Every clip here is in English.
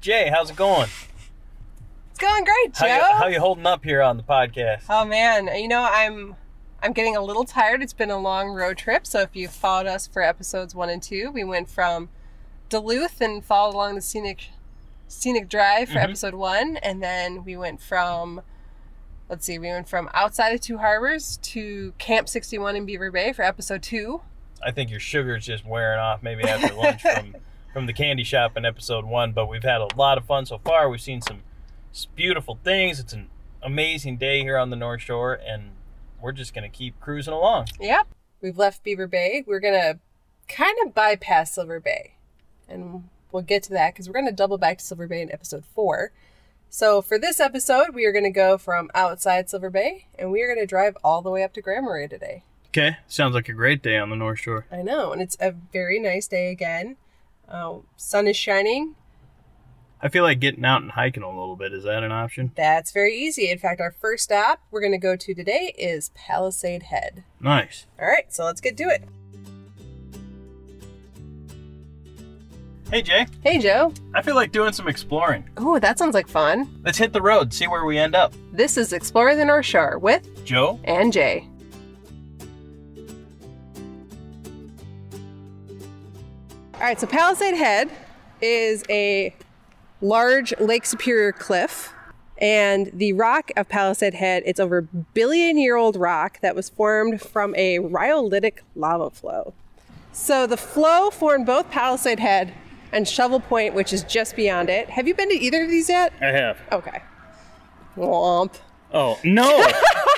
Jay, how's it going? It's going great, Joe. How you, how you holding up here on the podcast? oh man, you know I'm I'm getting a little tired. It's been a long road trip. So if you followed us for episodes one and two, we went from Duluth and followed along the scenic scenic drive for Mhm. episode one, and then we went from let's see, we went from outside of Two Harbors to Camp 61 in Beaver Bay for episode two. I think your sugar's just wearing off maybe after lunch from from the candy shop in episode one. But we've had a lot of fun so far. We've seen some beautiful things. It's an amazing day here on the North Shore, and we're just gonna keep cruising along. Yep. We've left Beaver Bay. We're going to kind of bypass Silver Bay. And we'll get to that because we're going to double back to Silver Bay in episode four. So for this episode, we are going to go from outside Silver Bay and we are going to drive all the way up to Grand Marais today. Okay, sounds like a great day on the North Shore. I know. And it's a very nice day again. Uh, sun is shining. I feel like getting out and hiking a little bit. Is that an option? That's very easy. In fact, our first stop we're going to go to today is Palisade Head. Nice. All right, so let's get to it. Hey Jay, Hey, Joe. I feel like doing some exploring. Oh, that sounds like fun. Let's hit the road, see where we end up. This is Explore the North Shore with Joe, and Jay. All right, so Palisade Head is a large Lake Superior cliff. And the rock of Palisade Head, it's over a billion year old rock that was formed from a rhyolitic lava flow. So the flow formed both Palisade Head and Shovel Point, which is just beyond it. Have you been to either of these yet? I have. Okay. Womp. Oh no!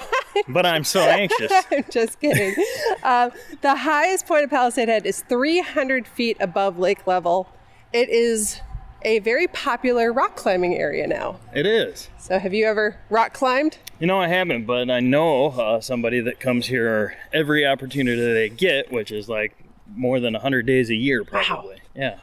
but I'm so anxious. I'm just kidding. um, the highest point of Palisade Head is 300 feet above lake level. It is a very popular rock climbing area now. It is. So, have you ever rock climbed? You know, I haven't, but I know uh, somebody that comes here every opportunity they get, which is like more than 100 days a year, probably. Yeah.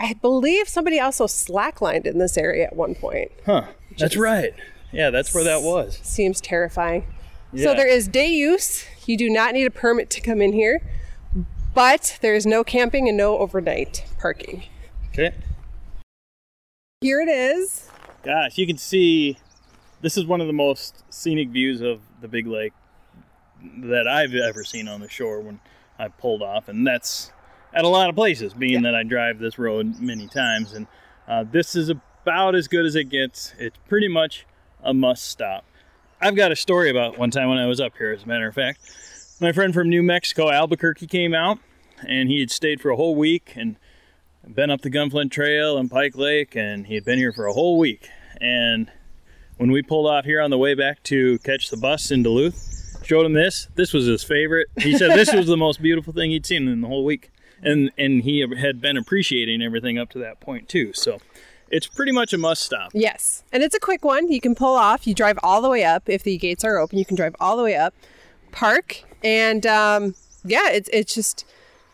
I believe somebody also slacklined in this area at one point. Huh. That's right. Yeah, that's where that was. Seems terrifying. Yeah. So, there is day use. You do not need a permit to come in here, but there is no camping and no overnight parking. Okay. Here it is. Gosh, you can see this is one of the most scenic views of the big lake that I've ever seen on the shore when I pulled off, and that's at a lot of places, being that I drive this road many times. And uh, this is about as good as it gets. It's pretty much a must stop. I've got a story about one time when I was up here, as a matter of fact. My friend from New Mexico, Albuquerque, came out, and he had stayed for a whole week and been up the Gunflint Trail and Pike Lake, and he had been here for a whole week. And when we pulled off here on the way back to catch the bus in Duluth, showed him this. This was his favorite. He said this was the most beautiful thing he'd seen in the whole week, and and he had been appreciating everything up to that point too. So it's pretty much a must stop. Yes. And it's a quick one. You can pull off. You drive all the way up. If the gates are open, you can drive all the way up, park, and um, yeah, it's, it's just,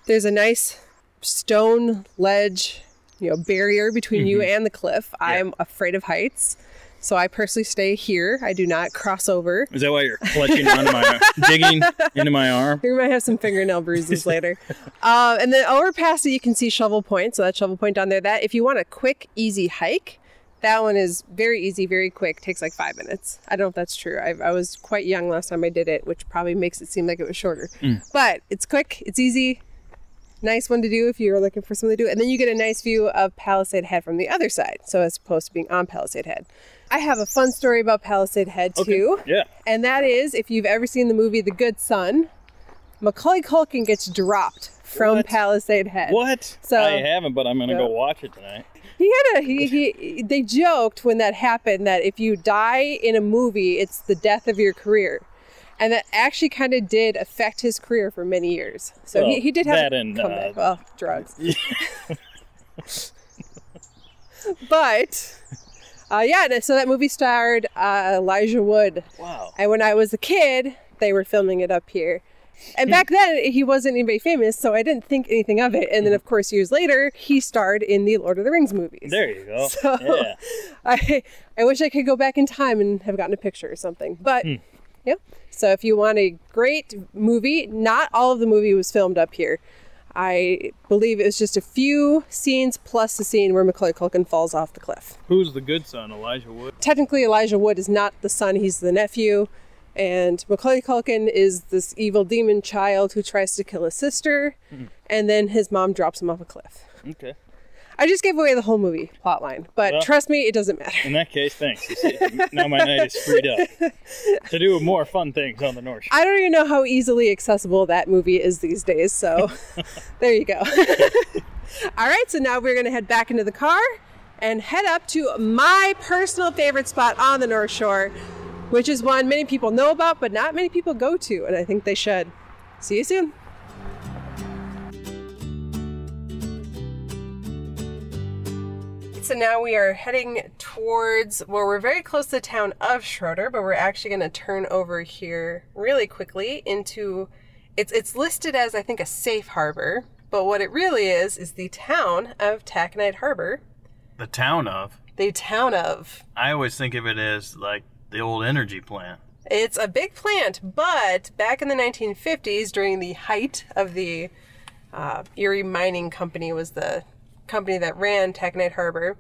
there's a nice stone ledge, you know, barrier between you and the cliff. I'm afraid of heights. So I personally stay here. I do not cross over. Is that why you're clutching onto my digging into my arm? We might have some fingernail bruises later. Uh, and then over past it, you can see Shovel Point. So that Shovel Point down there. That if you want a quick, easy hike, that one is very easy, very quick. Takes like five minutes. I don't know if that's true. I, I was quite young last time I did it, which probably makes it seem like it was shorter. But it's quick. It's easy. Nice one to do if you're looking for something to do. And then you get a nice view of Palisade Head from the other side. So as opposed to being on Palisade Head. I have a fun story about Palisade Head too. Yeah. And that is, if you've ever seen the movie The Good Son, Macaulay Culkin gets dropped from What? Palisade Head. What? So- I haven't, but I'm gonna Yeah. go watch it tonight. He had a he, he they joked when that happened that if you die in a movie, it's the death of your career. And that actually kind of did affect his career for many years. So Well, he, he did have that a and, comeback. uh, well, drugs. but uh, yeah, so that movie starred uh, Elijah Wood. Wow. And when I was a kid, they were filming it up here. And back then, he wasn't anybody famous, so I didn't think anything of it. And then, of course, years later, he starred in the Lord of the Rings movies. There you go. So- yeah. I I wish I could go back in time and have gotten a picture or something. But yeah. So if you want a great movie, not all of the movie was filmed up here. I believe it was just a few scenes plus the scene where Macaulay Culkin falls off the cliff. Who's the good son? Elijah Wood. Technically, Elijah Wood is not the son; he's the nephew. And Macaulay Culkin is this evil demon child who tries to kill his sister, mm-hmm. and then his mom drops him off a cliff. Okay. I just gave away the whole movie plotline, but Well- trust me, it doesn't matter. In that case, thanks. You see, now my night is freed up to do more fun things on the North Shore. I don't even know how easily accessible that movie is these days. So there you go. All right, so now we're going to head back into the car and head up to my personal favorite spot on the North Shore, which is one many people know about, but not many people go to, and I think they should. See you soon. So now we are heading towards, well, we're very close to the town of Schroeder, but we're actually going to turn over here really quickly into, it's, it's listed as, I think, a safe harbor, but what it really is, is the town of Taconite Harbor. The town of. The town of. I always think of it as like the old energy plant. It's a big plant, but back in the 1950s, during the height of the uh, Erie Mining Company, was the company that ran Taconite Harbor.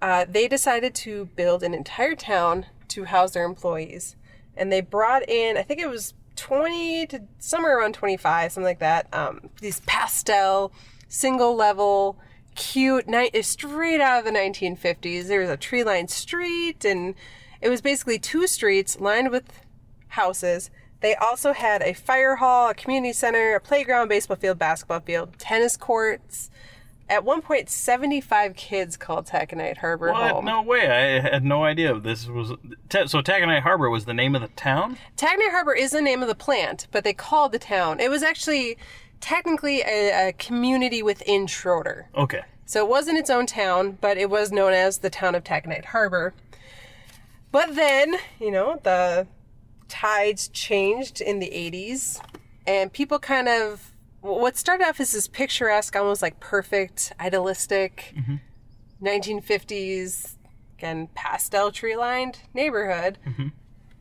Uh, they decided to build an entire town to house their employees, and they brought in, I think it was 20 to somewhere around 25, something like that. Um, these pastel, single level, cute, ni- straight out of the 1950s. There was a tree lined street, and it was basically two streets lined with houses. They also had a fire hall, a community center, a playground, baseball field, basketball field, tennis courts. At one point, 75 kids called Taconite Harbor What? home. No way. I had no idea this was. Ta- so Taconite Harbor was the name of the town? Taconite Harbor is the name of the plant, but they called the town. It was actually technically a, a community within Schroeder. Okay. So it wasn't its own town, but it was known as the town of Taconite Harbor. But then, you know, the tides changed in the 80s, and people kind of. What started off as this picturesque, almost like perfect, idealistic 1950s, again, pastel tree lined neighborhood,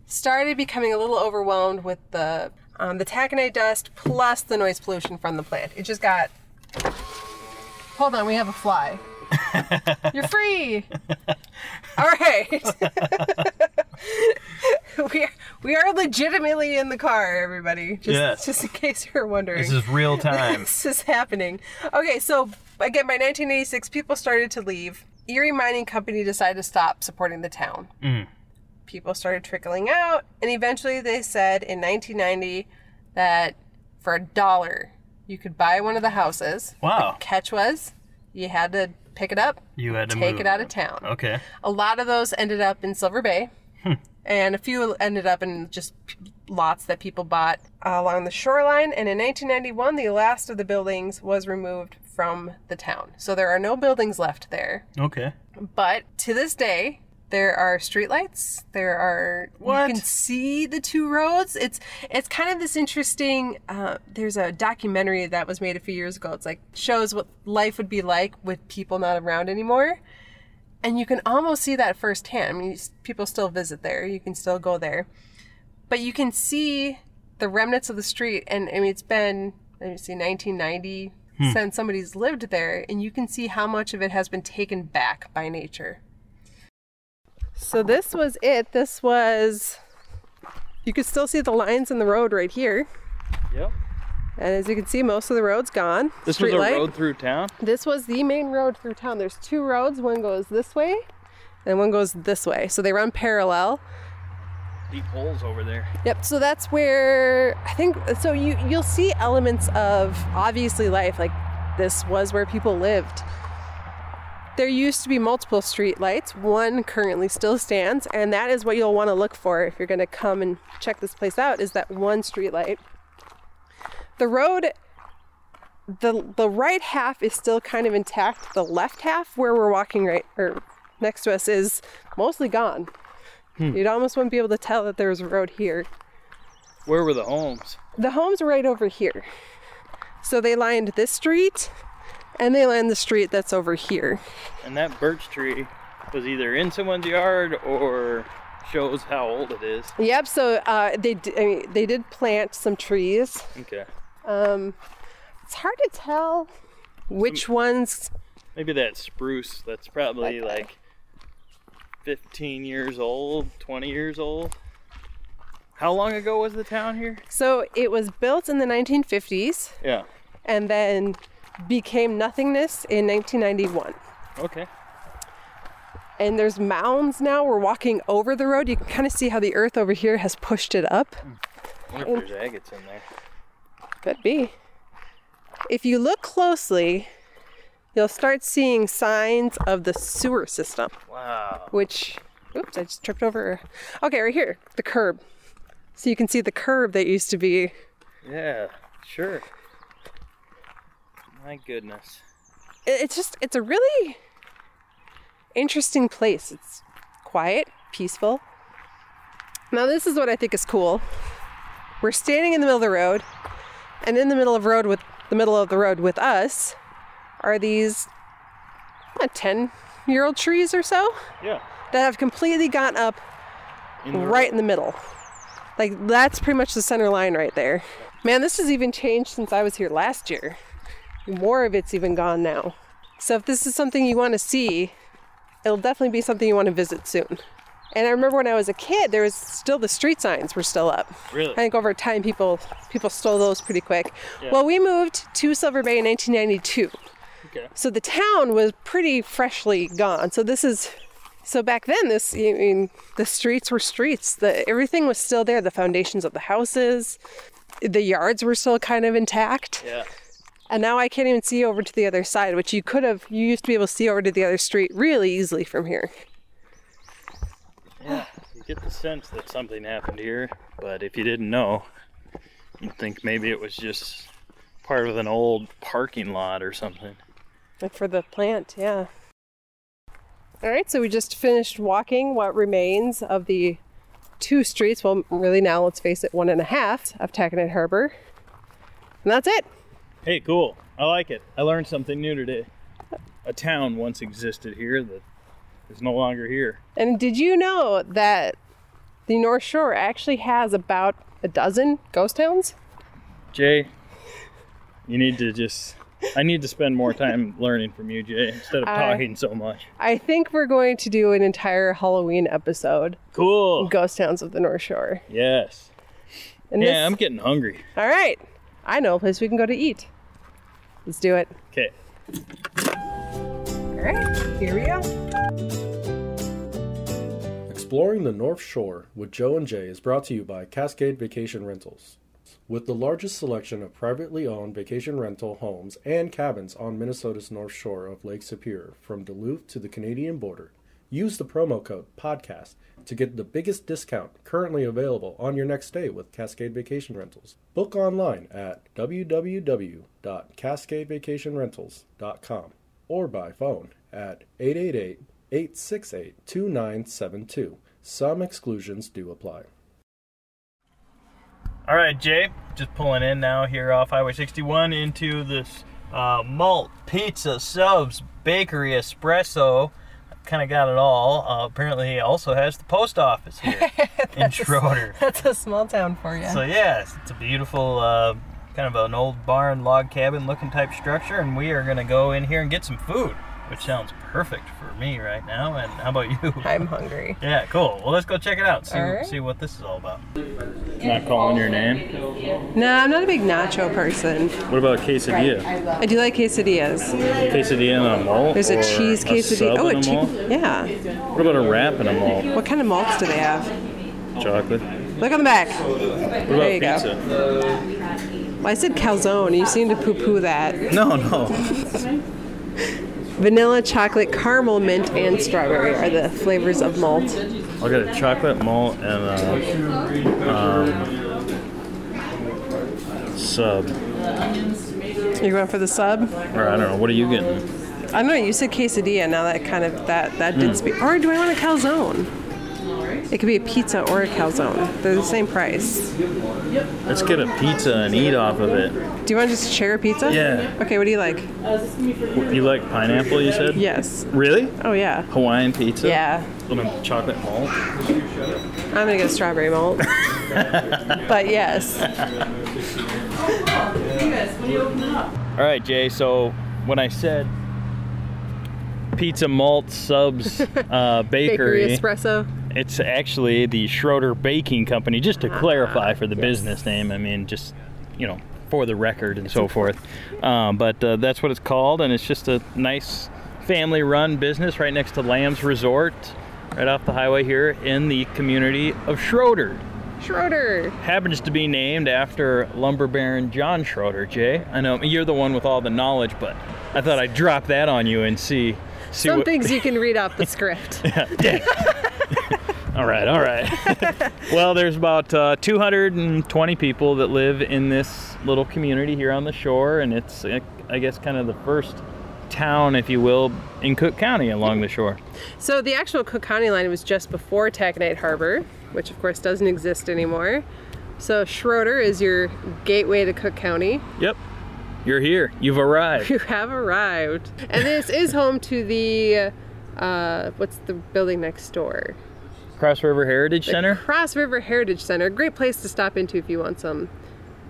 started becoming a little overwhelmed with the um, the taconite dust plus the noise pollution from the plant. It just got. Hold on, we have a fly. You're free. All right. we are, legitimately in the car, everybody. Just, Yes. just in case you're wondering. This is real time. this is happening. Okay, so again, by 1986, people started to leave. Erie Mining Company decided to stop supporting the town. Mm. People started trickling out, and eventually they said in 1990 that for a dollar you could buy one of the houses. Wow. Catch was you had to pick it up, You had to take move. it out of town. Okay. A lot of those ended up in Silver Bay, and a few ended up in just lots that people bought along the shoreline. And in 1991, the last of the buildings was removed from the town. So there are no buildings left there. Okay. But to this day, there are streetlights. There are What? you can see the two roads. It's it's kind of this interesting. Uh, there's a documentary that was made a few years ago. It's like shows what life would be like with people not around anymore, and you can almost see that firsthand. I mean, people still visit there. You can still go there, but you can see the remnants of the street. And I mean, it's been let me see, 1990 hmm. since somebody's lived there, and you can see how much of it has been taken back by nature. So this was it. This was. You could still see the lines in the road right here. Yep. And as you can see, most of the road's gone. This Street was a light. road through town. This was the main road through town. There's two roads. One goes this way, and one goes this way. So they run parallel. Deep holes over there. Yep. So that's where I think. So you you'll see elements of obviously life. Like this was where people lived. There used to be multiple street lights. One currently still stands, and that is what you'll want to look for if you're going to come and check this place out. Is that one street light? The road, the the right half is still kind of intact. The left half, where we're walking right or next to us, is mostly gone. You'd almost wouldn't be able to tell that there was a road here. Where were the homes? The homes are right over here. So they lined this street and they lined the street that's over here. And that birch tree was either in someone's yard or shows how old it is. Yep, so uh, they, d- I mean, they did plant some trees. Okay. Um, It's hard to tell which ones. Maybe that spruce that's probably like 15 years old, 20 years old. How long ago was the town here? So it was built in the 1950s Yeah. and then became nothingness in 1991. Okay. And there's mounds now. We're walking over the road. You can kind of see how the earth over here has pushed it up. I wonder if there's agates in there. Could be. If you look closely, you'll start seeing signs of the sewer system, Wow. which, oops, I just tripped over. Okay, right here, the curb. So you can see the curb that used to be. Yeah, sure. My goodness. It's just, it's a really interesting place. It's quiet, peaceful. Now, this is what I think is cool. We're standing in the middle of the road, and in the middle of road with the middle of the road with us are these uh, 10 year old trees or so Yeah. that have completely gone up In right in the middle. Like that's pretty much the center line right there. Man, this has even changed since I was here last year. More of it's even gone now. So if this is something you want to see, it'll definitely be something you want to visit soon. And I remember when I was a kid, there was still the street signs were still up. Really? I think over time people people stole those pretty quick. Yeah. Well, we moved to Silver Bay in 1992. Okay. So the town was pretty freshly gone. So this is so back then this I mean the streets were streets. The everything was still there, the foundations of the houses, the yards were still kind of intact. Yeah. And now I can't even see over to the other side, which you could have you used to be able to see over to the other street really easily from here. Yeah. You get the sense that something happened here, but if you didn't know, you'd think maybe it was just part of an old parking lot or something. Like for the plant, yeah. All right, so we just finished walking what remains of the two streets. Well, really now, let's face it, one and a half of Taconite Harbor. And that's it. Hey, cool. I like it. I learned something new today. A town once existed here that is no longer here. And did you know that the North Shore actually has about a dozen ghost towns? Jay, you need to just. I need to spend more time learning from you, Jay, instead of I- talking so much. I think we're going to do an entire Halloween episode, Cool. Ghost Towns of the North Shore. Yes. And Yeah, this, I'm getting hungry. all right. I know a place we can go to eat. Let's do it. Okay. All right, here we go. Exploring the North Shore with Joe and Jay is brought to you by Cascade Vacation Rentals. With the largest selection of privately owned vacation rental homes and cabins on Minnesota's North Shore of Lake Superior from Duluth to the Canadian border, use the promo code PODCAST to get the biggest discount currently available on your next stay with Cascade Vacation Rentals. Book online at www.cascadevacationrentals.com or by phone at 888 868 2972. Some exclusions do apply. All right, Jay, just pulling in now here off Highway 61 into this uh, malt pizza subs bakery espresso. Kind of got it all. Uh, apparently, he also has the post office here in Schroeder. That's a small town for you. So yes, it's a beautiful, uh, kind of an old barn log cabin looking type structure, and we are gonna go in here and get some food, which sounds perfect for me right now. And how about you? I'm hungry. Yeah, cool. Well, let's go check it out. See, All right. see what this is all about. Not calling your name. No, I'm not a big nacho person. What about quesadilla? I do like quesadillas. Quesadilla in a malt. There's a cheese quesadilla. sub Oh, in a oh, a cheese. malt? Yeah. What about a wrap in a malt? What kind of malts do they have? Chocolate. Look on the back. What about There you go. pizza? Well, I said calzone. You seem to poo-poo that. No, no. Vanilla, chocolate, caramel, mint, and strawberry are the flavors of malt. I'll get a chocolate malt and a um, sub. You're going for the sub? Or I don't know. What are you getting? I don't know. You said quesadilla. Now that kind of that that did speak. Or do I want a calzone? It could be a pizza or a calzone. They're the same price. Let's get a pizza and eat off of it. Do you want to just share a pizza? Yeah. Okay. What do you like? You like pineapple? You said. Yes. Really? Oh yeah. Hawaiian pizza. Yeah. A chocolate malt. I'm gonna get a strawberry malt. but yes. this when you open it up. All right, Jay. So when I said pizza malt subs uh, Bakery bakery, espresso. It's actually the Schroeder Baking Company. Just to clarify for the yes. business name, I mean, just you know, for the record and so forth. Um, but uh, that's what it's called, and it's just a nice family-run business right next to Lamb's Resort, right off the highway here in the community of Schroeder. Schroeder. happens to be named after lumber baron John Schroeder. Jay, I know you're the one with all the knowledge, but I thought I'd drop that on you and see. see Some what- things you can read off the script. all right, all right. well, there's about uh, 220 people that live in this little community here on the shore, and it's, uh, I guess, kind of the first town, if you will, in Cook County along the shore. So the actual Cook County line was just before Taconite Harbor, which of course doesn't exist anymore. So Schroeder is your gateway to Cook County. Yep, you're here. You've arrived. You have arrived. And this is home to the, uh, what's the building next door? Cross River Heritage Center. Cross River Heritage Center. Great place to stop into if you want some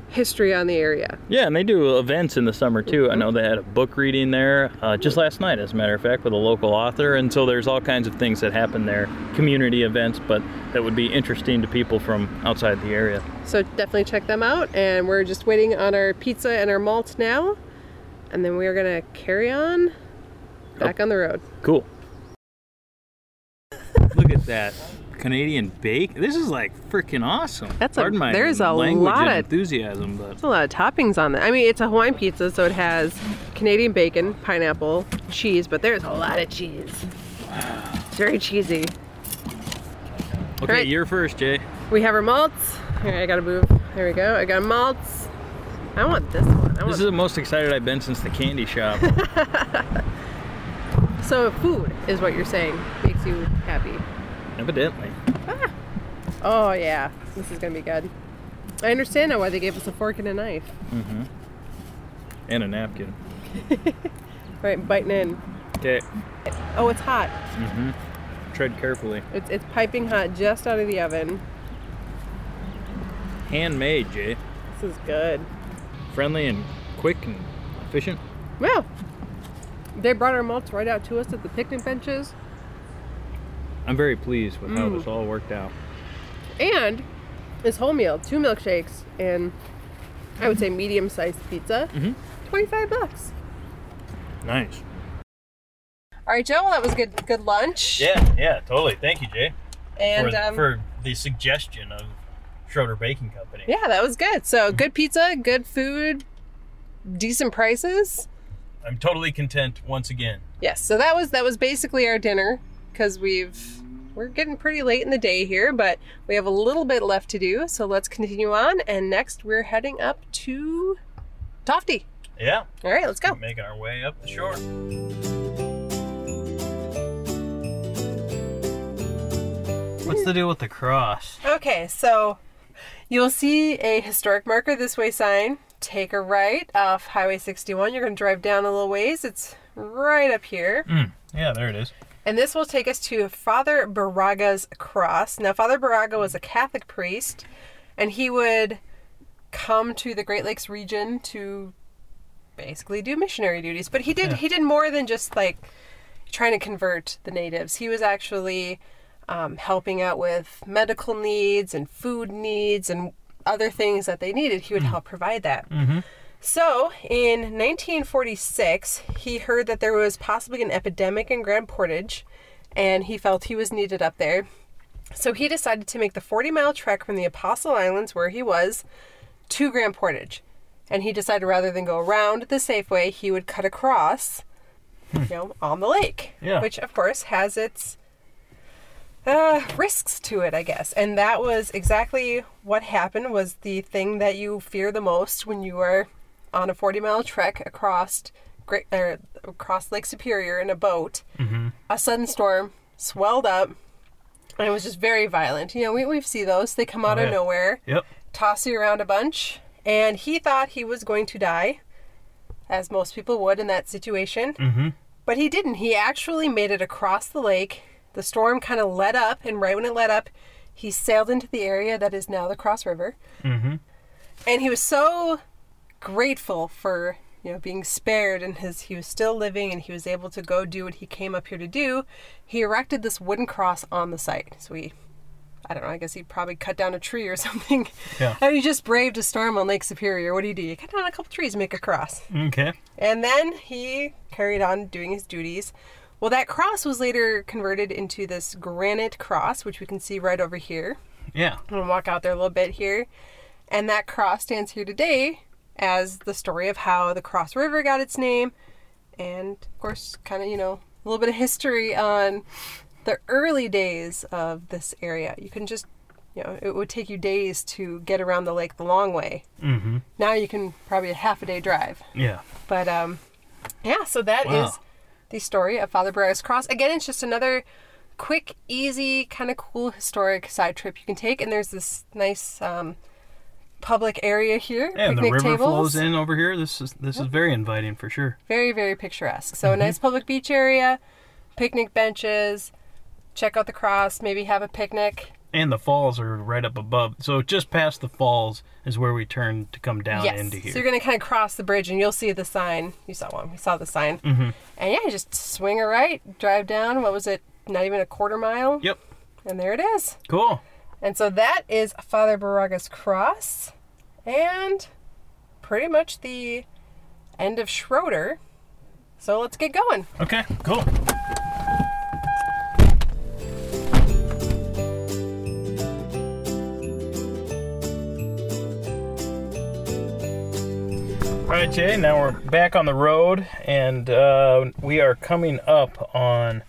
history on the area. Yeah, and they do events in the summer too. I know they had a book reading there uh, just last night, as a matter of fact, with a local author. And so there's all kinds of things that happen there, community events, but that would be interesting to people from outside the area. So definitely check them out. And we're just waiting on our pizza and our malt now. And then we're going to carry on back on the road. Cool. Look at that. Canadian bake. This is like freaking awesome. That's a- Pardon my there's a lot of- enthusiasm, but There's a lot of toppings on that. I mean, it's a Hawaiian pizza, so it has Canadian bacon, pineapple, cheese, but there's a lot of cheese. It's very cheesy. okay, Right. you're first, Jay. We have our malts. Here, I gotta move. There we go. I got malts. I want this one. I This is the most excited I've been since the candy shop. So food is what you're saying makes you happy. Evidently. Oh yeah, this is gonna be good. I understand now why they gave us a fork and a knife. Mm-hmm. And a napkin. Right, biting in. Okay. Oh, it's hot. Mm-hmm. Tread carefully. It's it's piping hot just out of the oven. Handmade, Jay. This is good. Friendly and quick and efficient. Well, they brought our mulch right out to us at the picnic benches, I'm very pleased with how Mm. this all worked out. and this whole meal, two milkshakes, and I would say medium-sized pizza, Mhm. twenty-five bucks. Nice. All right, Joe. Well, that was good. Good lunch. Yeah, yeah, totally. Thank you, Jay, And for, um, for the suggestion of Schroeder Baking Company. yeah, that was good. So good pizza, good food, decent prices. I'm totally content once again. Yes. So that was that was basically our dinner because we've we're getting pretty late in the day here, but we have a little bit left to do. So let's continue on. And next we're heading up to Tofte. Yeah, All right, let's go. making our way up the shore. What's the deal with the cross? Okay, so you'll see a historic marker this way sign. Take a right off Highway 61. You're going to drive down a little ways. It's right up here. Mm, yeah, there it is. And this will take us to Father Baraga's cross. Now, Father Baraga was a Catholic priest, and he would come to the Great Lakes region to basically do missionary duties. But he did he did more than just like trying to convert the natives. He was actually um, helping out with medical needs and food needs and other things that they needed. He would help provide that. So, in 1946, he heard that there was possibly an epidemic in Grand Portage, and he felt he was needed up there. So, he decided to make the 40 mile trek from the Apostle Islands, where he was, to Grand Portage. And he decided rather than go around the Safeway, he would cut across, you know, on the lake. Yeah. Which, of course, has its uh, risks to it, I guess. And that was exactly what happened. Was the thing that you fear the most when you are on a forty-mile trek across Great er, across Lake Superior in a boat. A sudden storm swelled up, and it was just very violent. You know, we we see those. They come out Oh, of nowhere, Yep. toss you around a bunch, and he thought he was going to die, as most people would in that situation. Mm-hmm. But he didn't. He actually made it across the lake. The storm kind of let up, and right when it let up, he sailed into the area that is now the Cross River. Mm-hmm. And he was so grateful for you know being spared and his he was still living and he was able to go do what he came up here to do. He erected this wooden cross on the site. So he I don't know, I guess he probably cut down a tree or something. Yeah. And he just braved a storm on Lake Superior. What do you do? You cut down a couple trees and make a cross. Okay. And then he carried on doing his duties. Well, that cross was later converted into this granite cross, which we can see right over here. Yeah. I'm going to walk out there a little bit here. And that cross stands here today as the story of how the Cross River got its name. And, of course, kind of, you know, a little bit of history on the early days of this area. You can just, you know, it would take you days to get around the lake the long way. Mm-hmm. Now you can probably a half a day drive. Yeah. But um, yeah, so that is Wow. the story of Father Baraga's Cross. Again, it's just another quick, easy, kind of cool historic side trip you can take. And there's this nice um, public area here. Yeah, And the river tables. flows in over here. This is this is very inviting for sure. Very, very picturesque. So Mm-hmm. nice public beach area, picnic benches. Check out the cross. Maybe have a picnic. And the falls are right up above. So just past the falls is where we turn to come down yes. into here. So you're gonna kind of cross the bridge, and you'll see the sign. You saw one. We saw the sign. Mm-hmm. And yeah, you just swing a right, drive down. What was it? Not even a quarter mile. Yep. And there it is. Cool. And so that is Father Baraga's cross, and pretty much the end of Schroeder. So let's get going. Okay. Cool. All right, Jay. Now we're back on the road, and uh, we are coming up on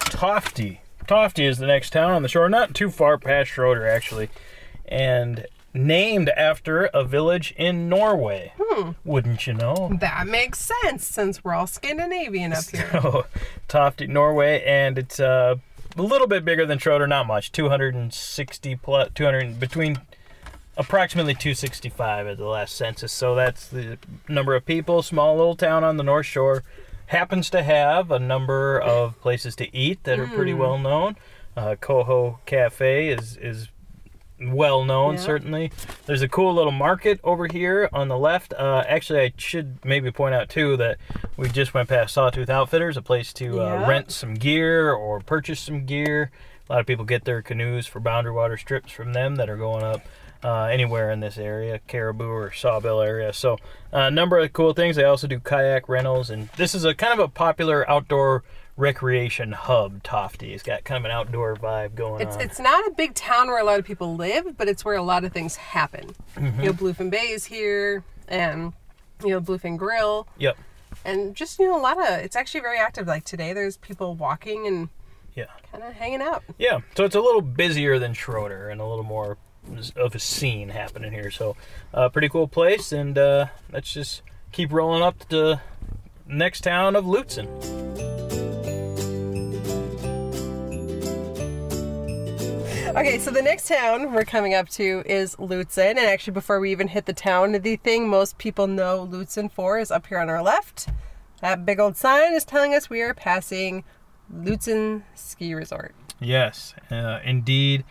Tofte. Tofte is the next town on the shore, not too far past Schroeder, actually, and named after a village in Norway. Wouldn't you know? That makes sense since we're all Scandinavian up here. So, Tofte, Norway, and it's uh, a little bit bigger than Schroeder, not much. 260 plus, 200 between approximately 265 at the last census. So that's the number of people. Small little town on the North Shore. Happens to have a number of places to eat that are pretty well known. Uh, Coho Cafe is is well known, Yeah. certainly. There's a cool little market over here on the left. Uh, actually, I should maybe point out too that we just went past Sawtooth Outfitters, a place to uh, rent some gear or purchase some gear. A lot of people get their canoes for boundary water strips from them that are going up uh, anywhere in this area, Caribou or Sawbill area. So uh, a number of cool things. They also do kayak rentals, and this is a kind of a popular outdoor recreation hub. Tofte. It's got kind of an outdoor vibe going It's on. it's not a big town where a lot of people live, but it's where a lot of things happen. Mm-hmm. You know, Bluefin Bay is here, and you know Bluefin Grill, Yep. and just you know a lot of. It's actually very active. Like today, there's people walking and Yeah. kind of hanging out. Yeah, so it's a little busier than Schroeder and a little more of a scene happening here. So, uh, pretty cool place, and uh, let's just keep rolling up to the next town of Lutzen. Okay, so the next town we're coming up to is Lutzen. And actually, before we even hit the town, the thing most people know Lutzen for is up here on our left. That big old sign is telling us we are passing Lutzen Ski Resort. Yes, uh, indeed.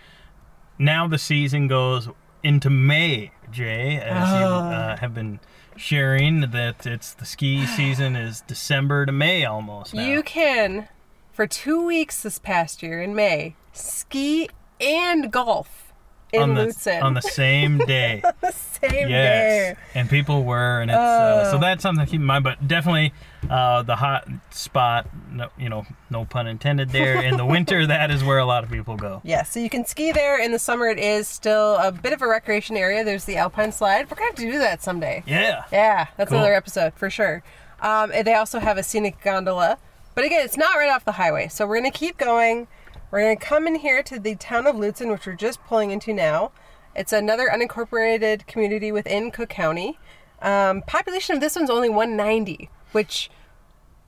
Now the season goes into May, Jay, as you uh, have been sharing that it's the ski season is December to May almost now. You can, for two weeks this past year in May, ski and golf in on the Lutzen. on the same day. the same Yes, day. and people were, and it's uh, so Oh. that's something to keep in mind. But definitely, uh, the hot spot, no, you know, no pun intended there. In the winter, that is where a lot of people go. Yeah, so you can ski there. In the summer, it is still a bit of a recreation area. There's the Alpine Slide. We're going to have to do that someday. Yeah, Yeah, that's Cool. another episode for sure. Um, and they also have a scenic gondola. But again, it's not right off the highway. So we're going to keep going. We're going to come in here to the town of Lutzen, which we're just pulling into now. It's another unincorporated community within Cook County. Um, population of this one's only 190, which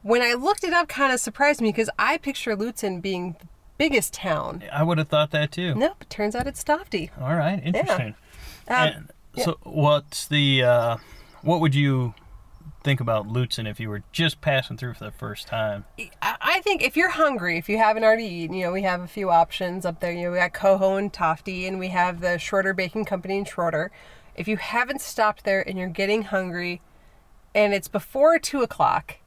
when I looked it up kind of surprised me because I picture Lutzen being the biggest town. I would have thought that too. Nope, turns out it's Stofty. All right, interesting. Um, and so, what's the uh, what would you think about Lutzen if you were just passing through for the first time? I think if you're hungry, if you haven't already eaten, you know, we have a few options up there. You know, we got Coho and Tofte, and we have the Schroeder Baking Company in Schroeder. If you haven't stopped there and you're getting hungry, and it's before two o'clock,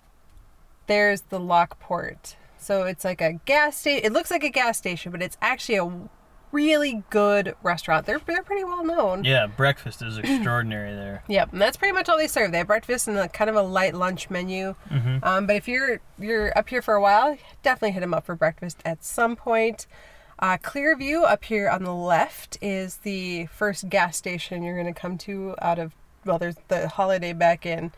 there's the Lockport. So it's like a gas station. It looks like a gas station, but it's actually a really good restaurant. They're they're pretty well known. Yeah, breakfast is extraordinary there. Yep, and that's pretty much all they serve. They have breakfast and a kind of a light lunch menu. Um, but if you're you're up here for a while, definitely hit them up for breakfast at some point. Uh, Clearview up here on the left is the first gas station you're going to come to out of well, there's the Holiday back in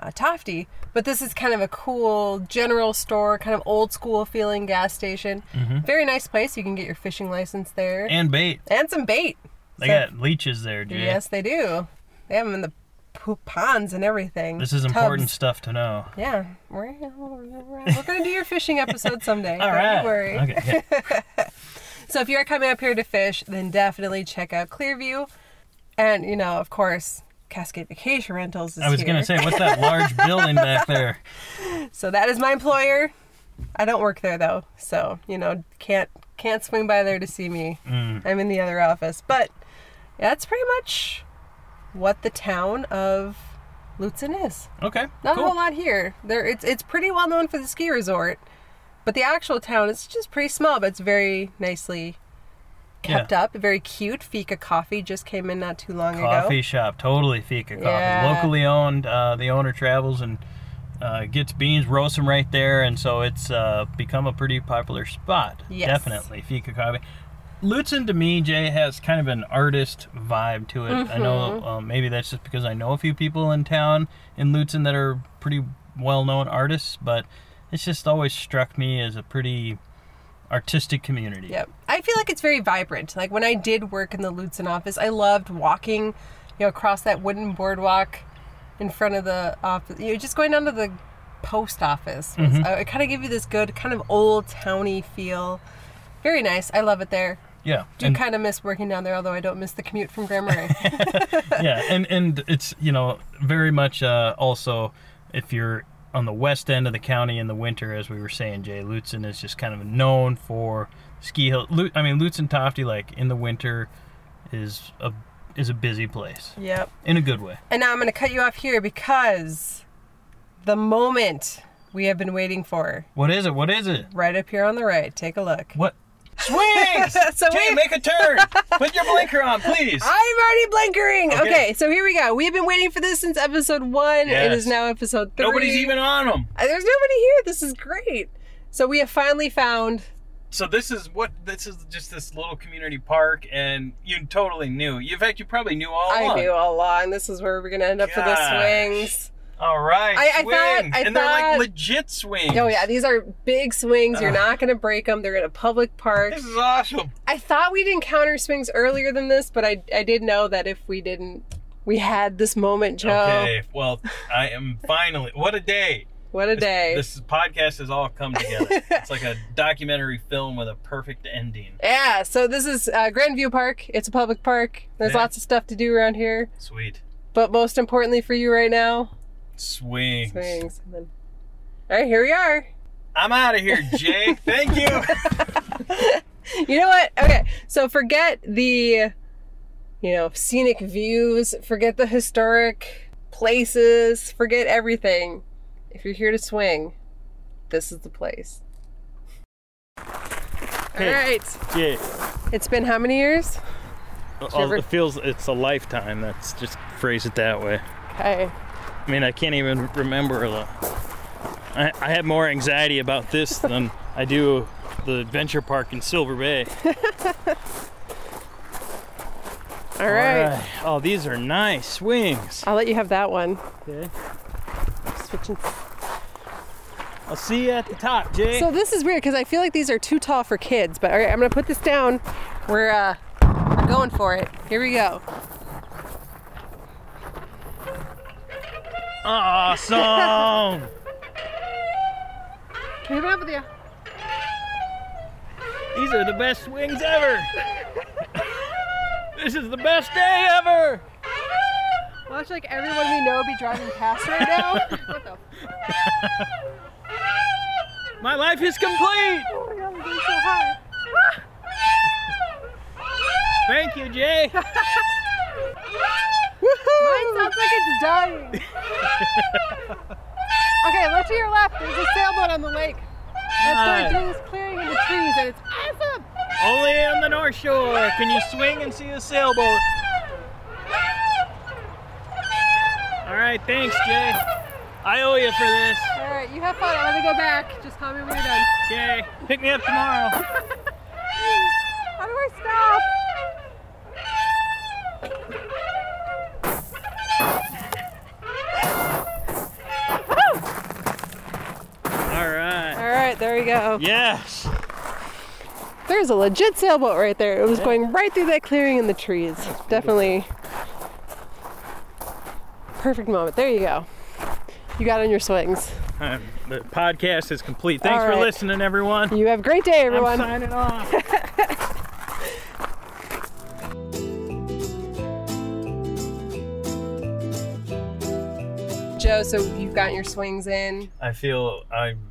uh, Tofte, but this is kind of a cool general store, kind of old school feeling gas station. Very nice place. You can get your fishing license there And bait. and some bait. They So- got leeches there, Jay. Yes, they do. They have them in the po- ponds and everything. This is Tubs. important stuff to know. Yeah, we're, we're, we're gonna do your fishing episode someday. All Don't right. worry. Okay. yeah. So if you're coming up here to fish, then definitely check out Clearview, and you know, of course, Cascade Vacation Rentals is I was gonna say, what's that large building back there? So that is my employer. I don't work there though, so you know, can't can't swing by there to see me. Mm. I'm in the other office, but that's pretty much what the town of Lutzen is. Okay. Not a whole lot here. There, it's it's pretty well known for the ski resort, but the actual town is just pretty small, but it's very nicely kept up. Very cute. Fika Coffee just came in not too long Coffee ago. Coffee shop, totally fika coffee. Yeah. Locally owned. Uh, the owner travels and uh, gets beans, roasts them right there, and so it's uh, become a pretty popular spot. Yes. Definitely fika coffee. Lutzen to me, Jay, has kind of an artist vibe to it. I know Mm-hmm. um, maybe that's just because I know a few people in town in Lutzen that are pretty well-known artists, but it's just always struck me as a pretty artistic community. Yep. I feel like it's very vibrant. Like when I did work in the Lutzen office, I loved walking, you know, across that wooden boardwalk in front of the office. You know, just going down to the post office. was- Mm-hmm. uh, it kind of gave you this good, kind of old towny feel. Very nice. I love it there. Yeah. Do and- kind of miss working down there, although I don't miss the commute from Grand Marais. yeah, and and it's you know very much uh, also if you're on the west end of the county in the winter, as we were saying, Jay Lutzen is just kind of known for ski hill. I mean, Lutzen Tofte, like in the winter, is a is a busy place yep. in a good way. And now I'm going to cut you off here because the moment we have been waiting for, What is it? What is it? right up here on the right, take a look. What? Swings! So Jay, make a turn. Put your blinker on, please. I'm already blinkering. Okay. Okay. so here we go. We have been waiting for this since episode one. It Yes. is now episode three. Nobody's even on them. Uh, There's nobody here. This is great. So we have finally found. so this is what this is just this little community park and you totally knew in fact you probably knew all I along knew all along this is where we're gonna end up for the swings. All right I- I swings. thought- I and they're like legit swings Oh yeah, these are big swings. You're Ugh. not gonna break them. They're in a public park. this is awesome I thought we'd encounter swings earlier than this, but I I did know that if we didn't, we had this moment, Joe. okay well i am finally what a day What a day. this podcast has all come together it's like a documentary film with a perfect ending yeah. So this is uh, Grandview Park. It's a public park. There's Yeah. lots of stuff to do around here, sweet but most importantly for you right now, swings, swings. And then, all right, here we are. i'm out of here Jake. thank you You know what? Okay, so forget the, you know, scenic views, forget the historic places, forget everything. If you're here to swing, this is the place. Okay. All right. jay It's been how many years? ever- it feels it's a lifetime that's just phrase it that way Okay. I mean, I can't even remember. The, I, I have more anxiety about this than I do the adventure park in Silver Bay. All right. Oh, these are nice swings. I'll let you have that one. Okay. Switching. I'll see you at the top, Jay. So this is weird because I feel like these are too tall for kids. But all right, I'm gonna put this down. We're uh, we're going for it. Here we go. Awesome. Keep up with you. these are the best swings ever. this is the best day ever. Watch like everyone we know be driving past right now. what the? My life is complete. Oh my god, we're going so high. Thank you, Jay. Mine sounds like it's dying. okay, look to your left. There's a sailboat on the lake. That's going through this clearing in the trees, and it's awesome. Only on the North Shore can you swing and see a sailboat. All right, thanks, Jay. I owe you for this. All right, you have fun. I'm gonna go back. Just call me when you're done. Okay, pick me up tomorrow. How do I stop? We go. Yes. There's a legit sailboat right there. It was going right through that clearing in the trees. Definitely perfect moment. There you go. You got on your swings. Um, the podcast is complete. Thanks All for listening, everyone. You have a great day, I'm everyone. signing off. Joe, so you've gotten your swings in. I feel I'm.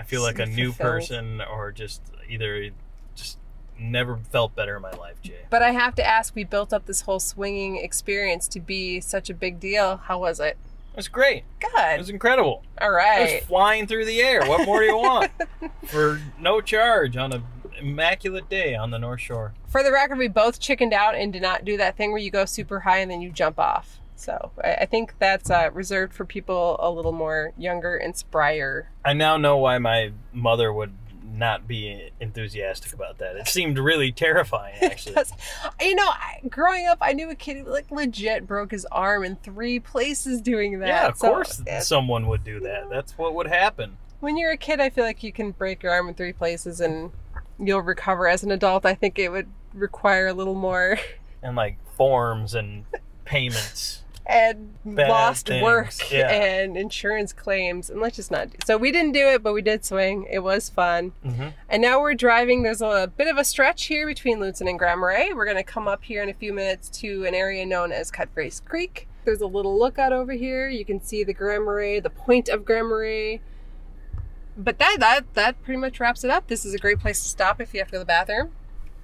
I feel like a new Fulfilled. person, or just either just never felt better in my life, Jay. But I have to ask, we built up this whole swinging experience to be such a big deal. How was it? It was great. Good. It was incredible. All right. I right. was flying through the air. What more do you want? For no charge on an immaculate day on the North Shore. For the record, we both chickened out and did not do that thing where you go super high and then you jump off. So I I think that's uh, reserved for people a little more younger and sprier. I now know why my mother would not be enthusiastic about that. It seemed really terrifying, actually. You know, I, growing up, I knew a kid who like legit broke his arm in three places doing that. yeah, of So, course yeah, someone would do that. That's what would happen. when you're a kid, I feel like you can break your arm in three places and you'll recover. As an adult, I think it would require a little more And like forms and payments. And Bad lost things, work yeah. and insurance claims. And let's just not do. So we didn't do it, but we did swing. It was fun. hmm And now we're driving. There's a bit of a stretch here between Lutsen and Grand Marais. We're going to come up here in a few minutes to an area known as Cutface Creek. There's a little lookout over here. You can see the Grand Marais, the point of Grand Marais. But that that that pretty much wraps it up. This is a great place to stop if you have to go to the bathroom.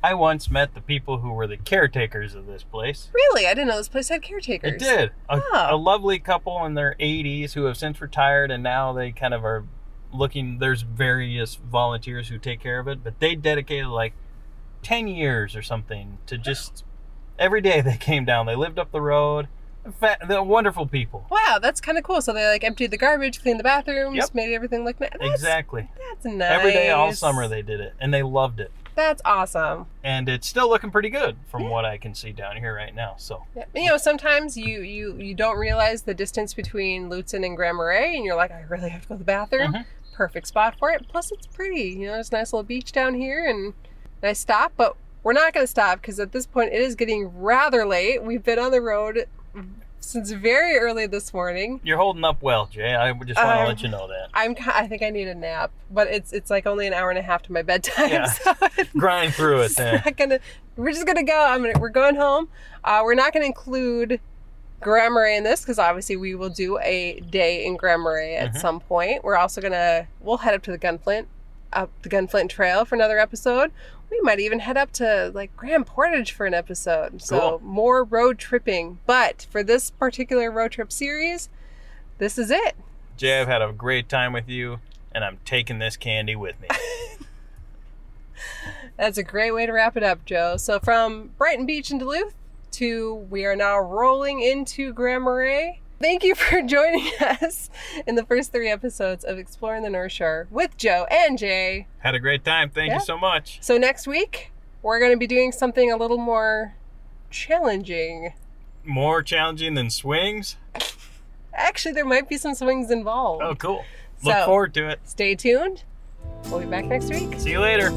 I once met the people who were the caretakers of this place. Really, I didn't know this place had caretakers. It did. A, Oh. a lovely couple in their 80s who have since retired and now they kind of are looking. There's various volunteers who take care of it, but they dedicated like 10 years or something to just every day they came down. They lived up the road. They're wonderful people. Wow, that's kind of cool. So they like emptied the garbage, cleaned the bathrooms, Yep. made everything look nice. Exactly. That's nice. Every day, all summer, they did it and they loved it. That's awesome. And it's still looking pretty good from what I can see down here right now. So, Yeah. You know, sometimes you you you don't realize the distance between Lutsen and Grand Marais, and you're like, I really have to go to the bathroom. Mhm. Perfect spot for it. Plus, it's pretty. You know, there's a nice little beach down here, and nice stop. But we're not going to stop because at this point it is getting rather late. We've been on the road since very early this morning. you're holding up well, Jay. I just want to Um, let you know that. I'm I think I need a nap, but it's it's like only an hour and a half to my bedtime. Yeah. So Grind through it then. gonna. We're just gonna go. I'm gonna. We're going home. Uh, we're not gonna include Grand Marais in this because obviously we will do a day in Grand Marais at Mhm. some point. We're also gonna. We'll head up to the Gunflint, up the Gunflint Trail for another episode. We might even head up to like Grand Portage for an episode. So Cool. more road tripping. But for this particular road trip series, this is it. Jay, I've had a great time with you, and I'm taking this candy with me. That's a great way to wrap it up, Joe. So from Brighton Beach in Duluth to we are now rolling into Grand Marais. Thank you for joining us in the first three episodes of Exploring the North Shore with Joe and Jay. Had a great time. Thank Yeah. you so much. So next week we're going to be doing something a little more challenging. More challenging than swings. Actually, there might be some swings involved. Oh, cool. Look So- forward to it. Stay tuned. We'll be back next week. See you later.